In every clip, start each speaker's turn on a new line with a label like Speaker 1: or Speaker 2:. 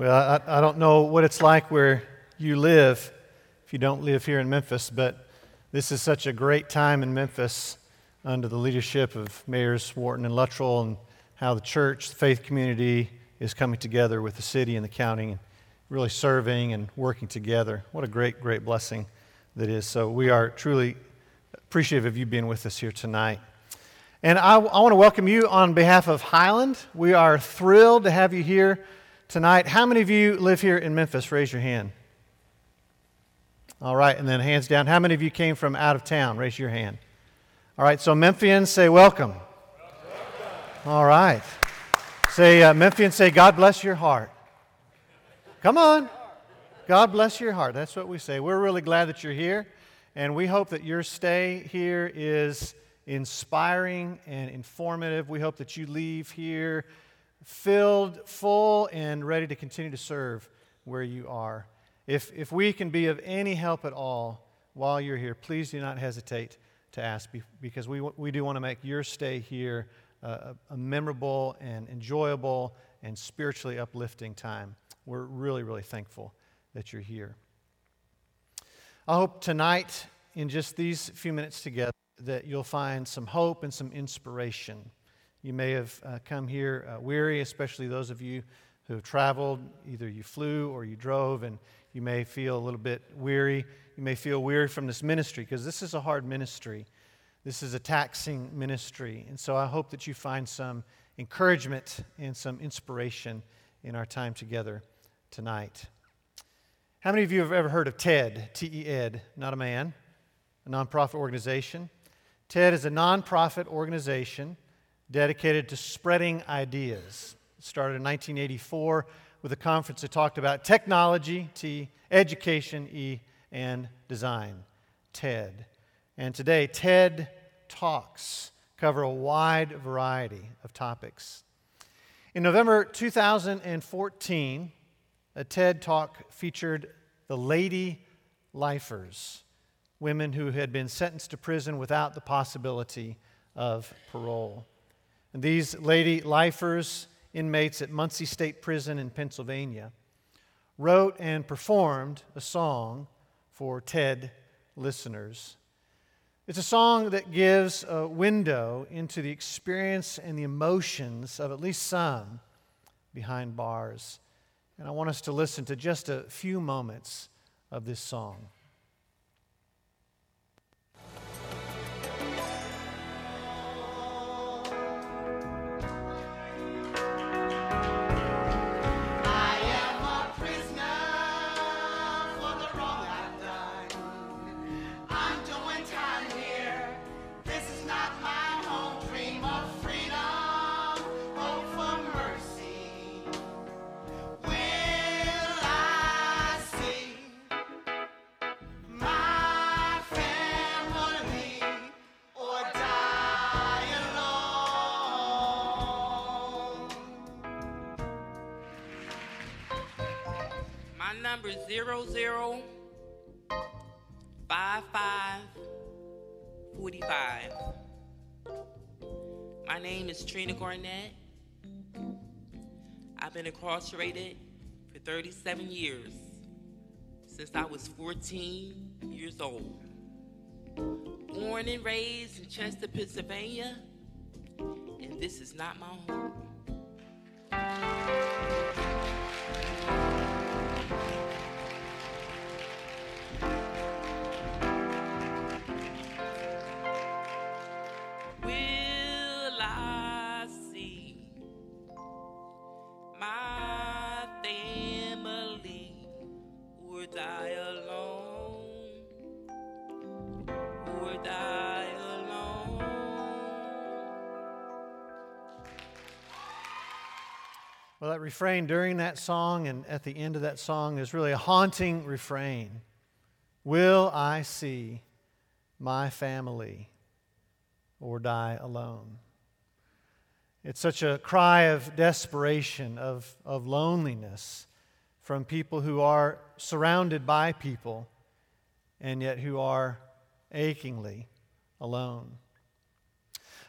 Speaker 1: Well, I, I don't know what it's like where you live if you don't live here in Memphis, but this is such a great time in Memphis under the leadership of Mayors Wharton and Luttrell and how the church, the faith community is coming together with the city and the county and really serving and working together. What a great, great blessing that is. So we are truly appreciative of you being with us here tonight. And I, I want to welcome you on behalf of Highland. We are thrilled to have you here tonight. How many of you live here in Memphis? Raise your hand. All right, and then hands down. How many of you came from out of town? Raise your hand. All right, so Memphians say welcome. welcome. All right. Say, uh, Memphians say, God bless your heart. Come on. God bless your heart. That's what we say. We're really glad that you're here, and we hope that your stay here is inspiring and informative. We hope that you leave here filled, full, and ready to continue to serve where you are. If, if we can be of any help at all while you're here, please do not hesitate to ask because we, we do want to make your stay here a, a memorable and enjoyable and spiritually uplifting time. We're really, really thankful that you're here. I hope tonight, in just these few minutes together, that you'll find some hope and some inspiration you may have uh, come here uh, weary, especially those of you who have traveled. Either you flew or you drove, and you may feel a little bit weary. You may feel weary from this ministry because this is a hard ministry. This is a taxing ministry. And so I hope that you find some encouragement and some inspiration in our time together tonight. How many of you have ever heard of TED? T E Ed, not a man, a nonprofit organization. TED is a nonprofit organization dedicated to spreading ideas. It started in 1984 with a conference that talked about technology, T, education, E, and design, TED. And today, TED Talks cover a wide variety of topics. In November 2014, a TED Talk featured the Lady Lifers, women who had been sentenced to prison without the possibility of parole. These lady lifers, inmates at Muncy State Prison in Pennsylvania, wrote and performed a song for TED listeners. It's a song that gives a window into the experience and the emotions of at least some behind bars. And I want us to listen to just a few moments of this song.
Speaker 2: Number zero zero five five forty five. My name is Trina Garnett. I've been incarcerated for 37 years, since I was 14 years old. Born and raised in Chester, Pennsylvania, and this is not my home.
Speaker 1: Refrain during that song and at the end of that song is really a haunting refrain. Will I see my family or die alone? It's such a cry of desperation, of, of loneliness from people who are surrounded by people and yet who are achingly alone.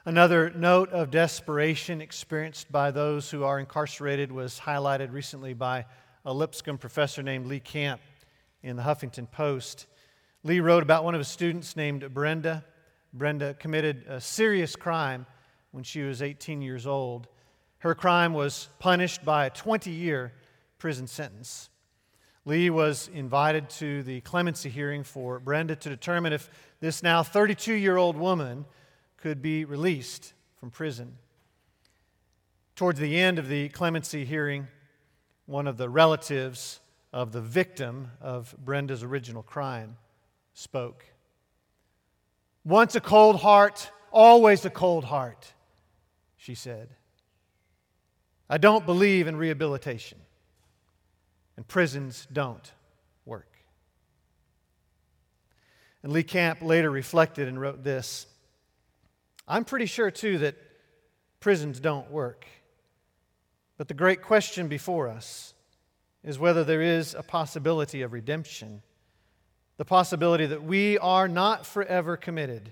Speaker 1: Another note of desperation experienced by those who are incarcerated was highlighted recently by a Lipscomb professor named Lee Camp in the Huffington Post. Lee wrote about one of his students named Brenda. Brenda committed a serious crime when she was 18 years old. Her crime was punished by a 20 year prison sentence. Lee was invited to the clemency hearing for Brenda to determine if this now 32 year old woman could be released from prison. Towards the end of the clemency hearing, one of the relatives of the victim of Brenda's original crime spoke. Once a cold heart, always a cold heart, she said. I don't believe in rehabilitation, and prisons don't work. And Lee Camp later reflected and wrote this I'm pretty sure, too, that prisons don't work. But the great question before us is whether there is a possibility of redemption, the possibility that we are not forever committed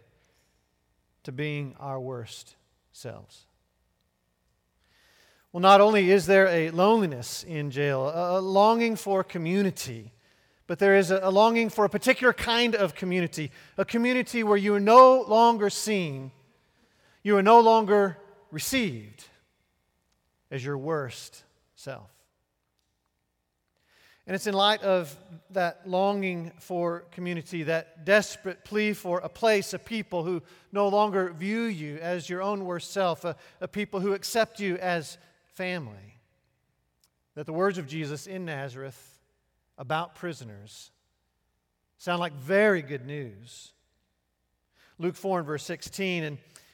Speaker 1: to being our worst selves. Well, not only is there a loneliness in jail, a longing for community, but there is a longing for a particular kind of community, a community where you are no longer seen, you are no longer received as your worst self. And it's in light of that longing for community, that desperate plea for a place, a people who no longer view you as your own worst self, a, a people who accept you as family, that the words of Jesus in Nazareth about prisoners sound like very good news. Luke 4 and verse 16, and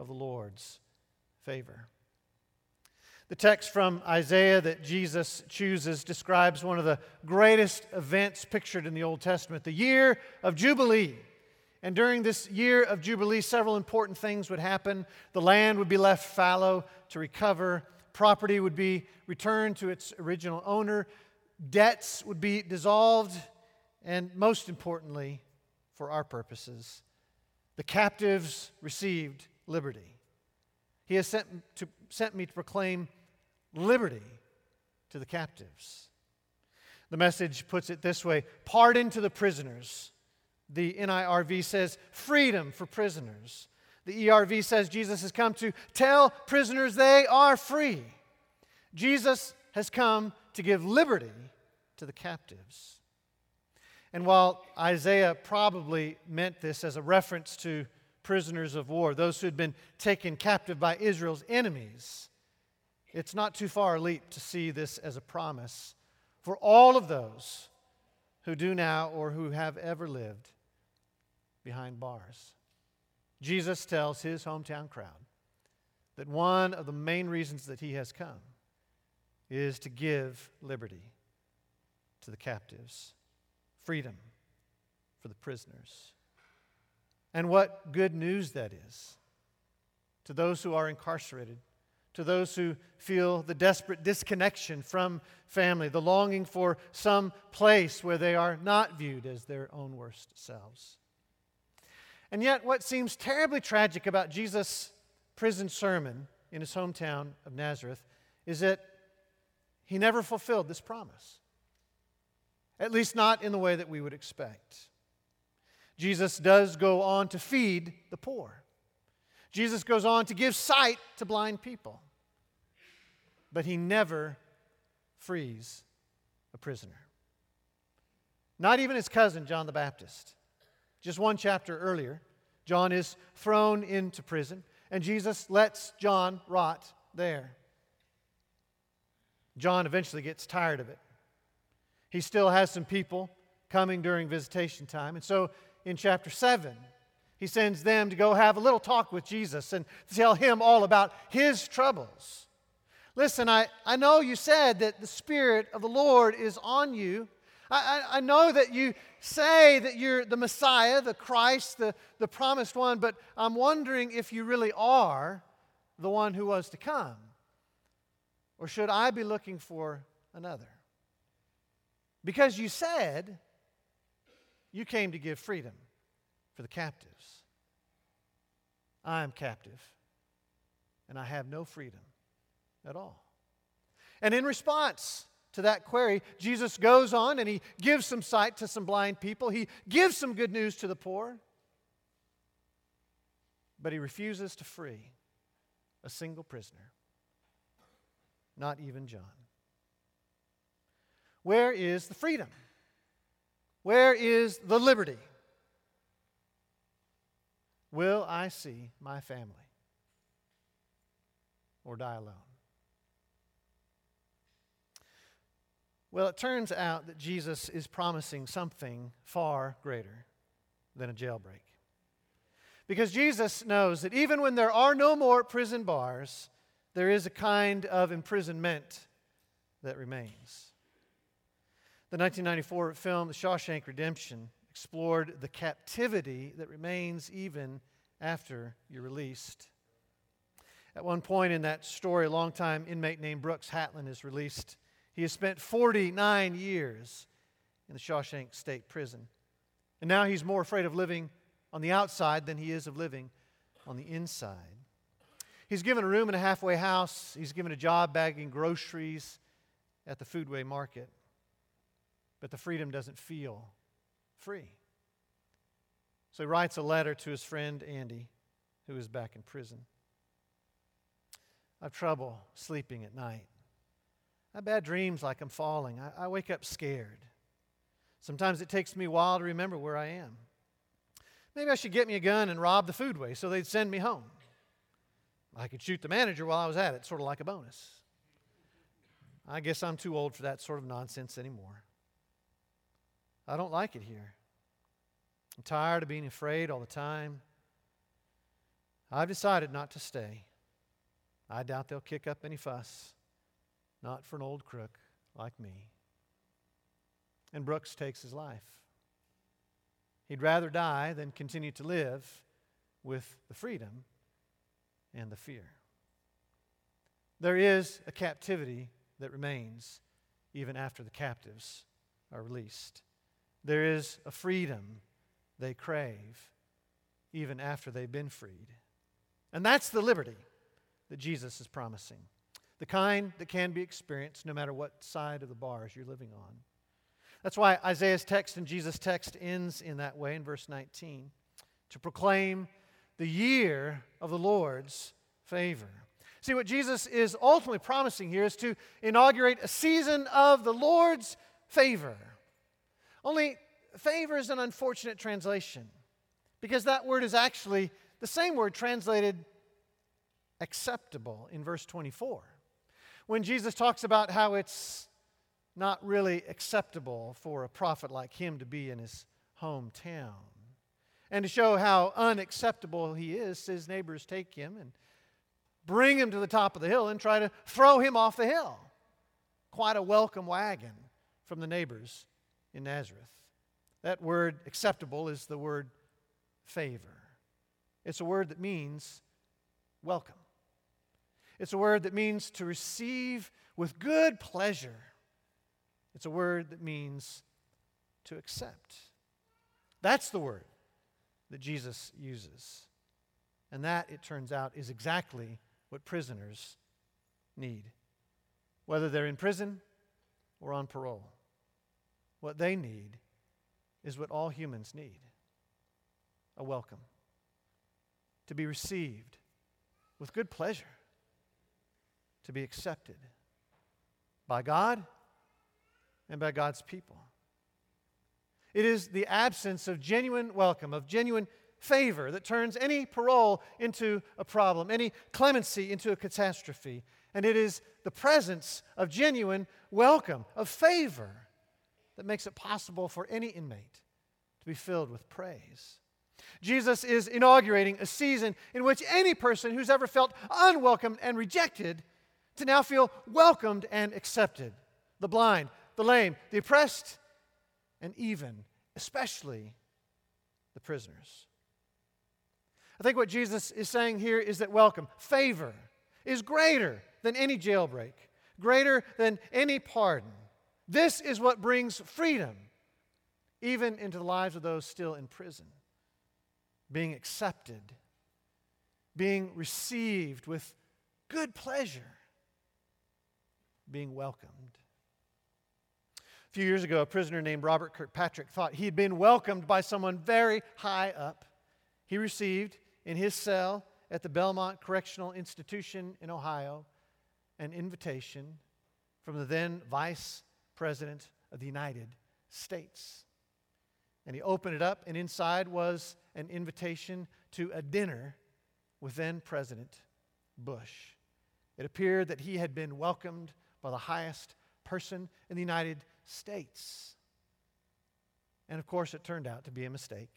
Speaker 1: of the Lord's favor. The text from Isaiah that Jesus chooses describes one of the greatest events pictured in the Old Testament, the year of Jubilee. And during this year of Jubilee, several important things would happen. The land would be left fallow to recover, property would be returned to its original owner, debts would be dissolved, and most importantly, for our purposes, the captives received liberty. He has sent, to, sent me to proclaim liberty to the captives. The message puts it this way pardon to the prisoners. The NIRV says freedom for prisoners. The ERV says Jesus has come to tell prisoners they are free. Jesus has come to give liberty to the captives. And while Isaiah probably meant this as a reference to prisoners of war, those who had been taken captive by Israel's enemies, it's not too far a leap to see this as a promise for all of those who do now or who have ever lived behind bars. Jesus tells his hometown crowd that one of the main reasons that he has come is to give liberty to the captives, freedom for the prisoners. And what good news that is to those who are incarcerated to those who feel the desperate disconnection from family, the longing for some place where they are not viewed as their own worst selves. And yet, what seems terribly tragic about Jesus' prison sermon in his hometown of Nazareth is that he never fulfilled this promise, at least not in the way that we would expect. Jesus does go on to feed the poor. Jesus goes on to give sight to blind people, but he never frees a prisoner. Not even his cousin, John the Baptist. Just one chapter earlier, John is thrown into prison, and Jesus lets John rot there. John eventually gets tired of it. He still has some people coming during visitation time, and so in chapter 7, he sends them to go have a little talk with Jesus and tell him all about his troubles. Listen, I, I know you said that the Spirit of the Lord is on you. I, I, I know that you say that you're the Messiah, the Christ, the, the promised one, but I'm wondering if you really are the one who was to come. Or should I be looking for another? Because you said you came to give freedom for the captives. I am captive, and I have no freedom at all. And in response to that query, Jesus goes on and he gives some sight to some blind people. He gives some good news to the poor. But he refuses to free a single prisoner, not even John. Where is the freedom? Where is the liberty? Will I see my family or die alone? Well, it turns out that Jesus is promising something far greater than a jailbreak. Because Jesus knows that even when there are no more prison bars, there is a kind of imprisonment that remains. The 1994 film, The Shawshank Redemption, explored the captivity that remains even after you're released. At one point in that story, a longtime inmate named Brooks Hatlen is released. He has spent 49 years in the Shawshank State Prison. And now he's more afraid of living on the outside than he is of living on the inside. He's given a room in a halfway house, he's given a job bagging groceries at the Foodway Market. But the freedom doesn't feel free. So he writes a letter to his friend Andy, who is back in prison. I have trouble sleeping at night. I have bad dreams like I'm falling. I, I wake up scared. Sometimes it takes me a while to remember where I am. Maybe I should get me a gun and rob the foodway so they'd send me home. I could shoot the manager while I was at it, sort of like a bonus. I guess I'm too old for that sort of nonsense anymore. I don't like it here. I'm tired of being afraid all the time. I've decided not to stay. I doubt they'll kick up any fuss, not for an old crook like me. And Brooks takes his life. He'd rather die than continue to live with the freedom and the fear. There is a captivity that remains even after the captives are released. There is a freedom they crave even after they've been freed. And that's the liberty that Jesus is promising the kind that can be experienced no matter what side of the bars you're living on. That's why Isaiah's text and Jesus' text ends in that way in verse 19 to proclaim the year of the Lord's favor. See, what Jesus is ultimately promising here is to inaugurate a season of the Lord's favor. Only favor is an unfortunate translation because that word is actually the same word translated acceptable in verse 24. When Jesus talks about how it's not really acceptable for a prophet like him to be in his hometown. And to show how unacceptable he is, his neighbors take him and bring him to the top of the hill and try to throw him off the hill. Quite a welcome wagon from the neighbors in Nazareth. That word acceptable is the word favor. It's a word that means welcome. It's a word that means to receive with good pleasure it's a word that means to accept. That's the word that Jesus uses. And that, it turns out, is exactly what prisoners need, whether they're in prison or on parole. What they need is what all humans need a welcome, to be received with good pleasure, to be accepted by God and by God's people. It is the absence of genuine welcome, of genuine favor, that turns any parole into a problem, any clemency into a catastrophe. And it is the presence of genuine welcome, of favor, that makes it possible for any inmate to be filled with praise. Jesus is inaugurating a season in which any person who's ever felt unwelcome and rejected to now feel welcomed and accepted. The blind, the lame, the oppressed, and even, especially, the prisoners. I think what Jesus is saying here is that welcome, favor, is greater than any jailbreak, greater than any pardon. This is what brings freedom, even into the lives of those still in prison. Being accepted, being received with good pleasure, being welcomed. A few years ago, a prisoner named Robert Kirkpatrick thought he had been welcomed by someone very high up. He received in his cell at the Belmont Correctional Institution in Ohio an invitation from the then Vice President of the United States. And he opened it up, and inside was an invitation to a dinner with then President Bush. It appeared that he had been welcomed by the highest person in the United States. And of course, it turned out to be a mistake.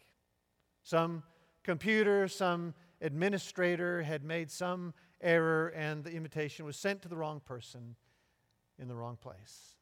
Speaker 1: Some computer, some administrator had made some error, and the invitation was sent to the wrong person in the wrong place.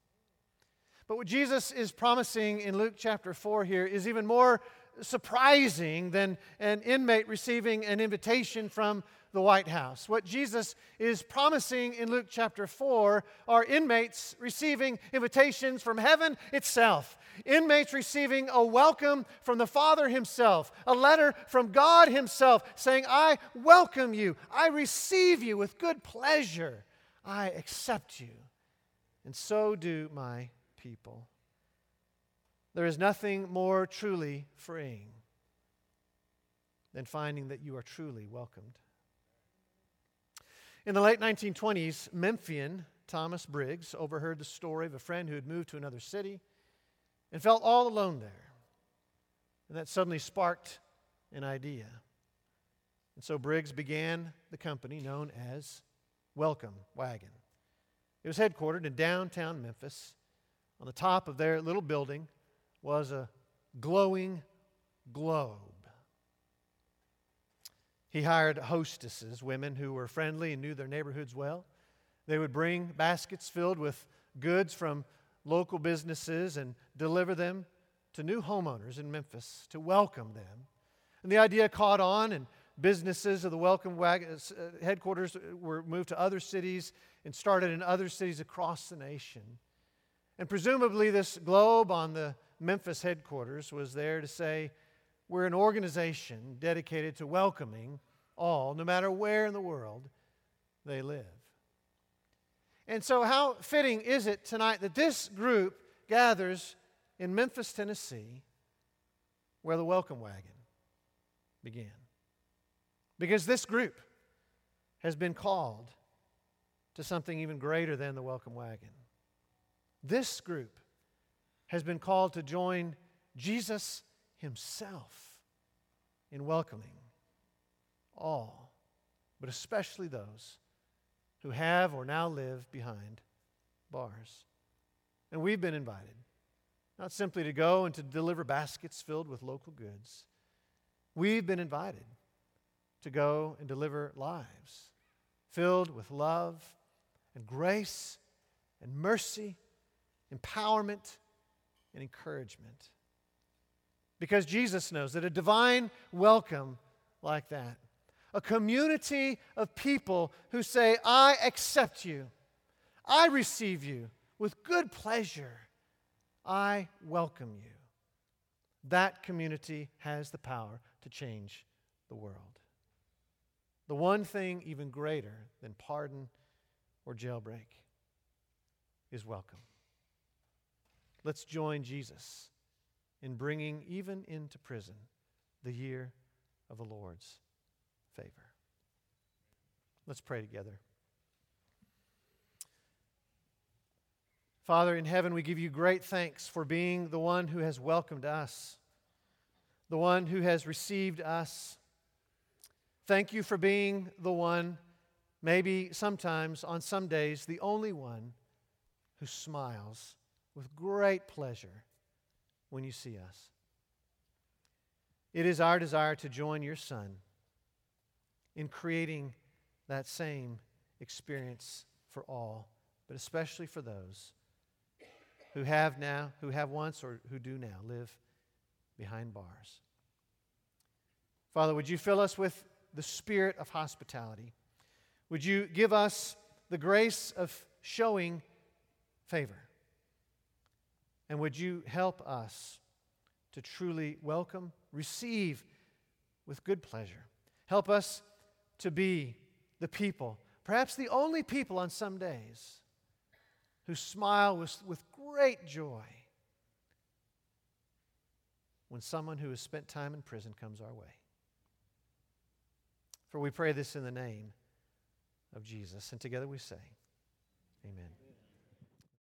Speaker 1: But what Jesus is promising in Luke chapter 4 here is even more surprising than an inmate receiving an invitation from the White House. What Jesus is promising in Luke chapter 4 are inmates receiving invitations from heaven itself. Inmates receiving a welcome from the Father Himself, a letter from God Himself saying, I welcome you, I receive you with good pleasure, I accept you, and so do my people. There is nothing more truly freeing than finding that you are truly welcomed. In the late 1920s, Memphian Thomas Briggs overheard the story of a friend who had moved to another city and felt all alone there. And that suddenly sparked an idea. And so Briggs began the company known as Welcome Wagon. It was headquartered in downtown Memphis. On the top of their little building was a glowing globe. He hired hostesses, women who were friendly and knew their neighborhoods well. They would bring baskets filled with goods from local businesses and deliver them to new homeowners in Memphis to welcome them. And the idea caught on, and businesses of the Welcome Wagon uh, headquarters were moved to other cities and started in other cities across the nation. And presumably, this globe on the Memphis headquarters was there to say, We're an organization dedicated to welcoming all, no matter where in the world they live. And so, how fitting is it tonight that this group gathers in Memphis, Tennessee, where the welcome wagon began? Because this group has been called to something even greater than the welcome wagon. This group has been called to join Jesus himself in welcoming all, but especially those who have or now live behind bars. And we've been invited, not simply to go and to deliver baskets filled with local goods. We've been invited to go and deliver lives filled with love and grace and mercy, empowerment and encouragement. Because Jesus knows that a divine welcome like that a community of people who say, I accept you, I receive you with good pleasure, I welcome you. That community has the power to change the world. The one thing even greater than pardon or jailbreak is welcome. Let's join Jesus in bringing even into prison the year of the Lord's favor. Let's pray together. Father in heaven, we give you great thanks for being the one who has welcomed us, the one who has received us. Thank you for being the one, maybe sometimes on some days, the only one who smiles with great pleasure when you see us. It is our desire to join your Son in creating that same experience for all, but especially for those who have now, who have once, or who do now live behind bars. Father, would you fill us with the spirit of hospitality? Would you give us the grace of showing favor? And would you help us to truly welcome, receive with good pleasure? Help us to be the people, perhaps the only people on some days, who smile with, with great joy when someone who has spent time in prison comes our way. For we pray this in the name of Jesus. And together we say, Amen.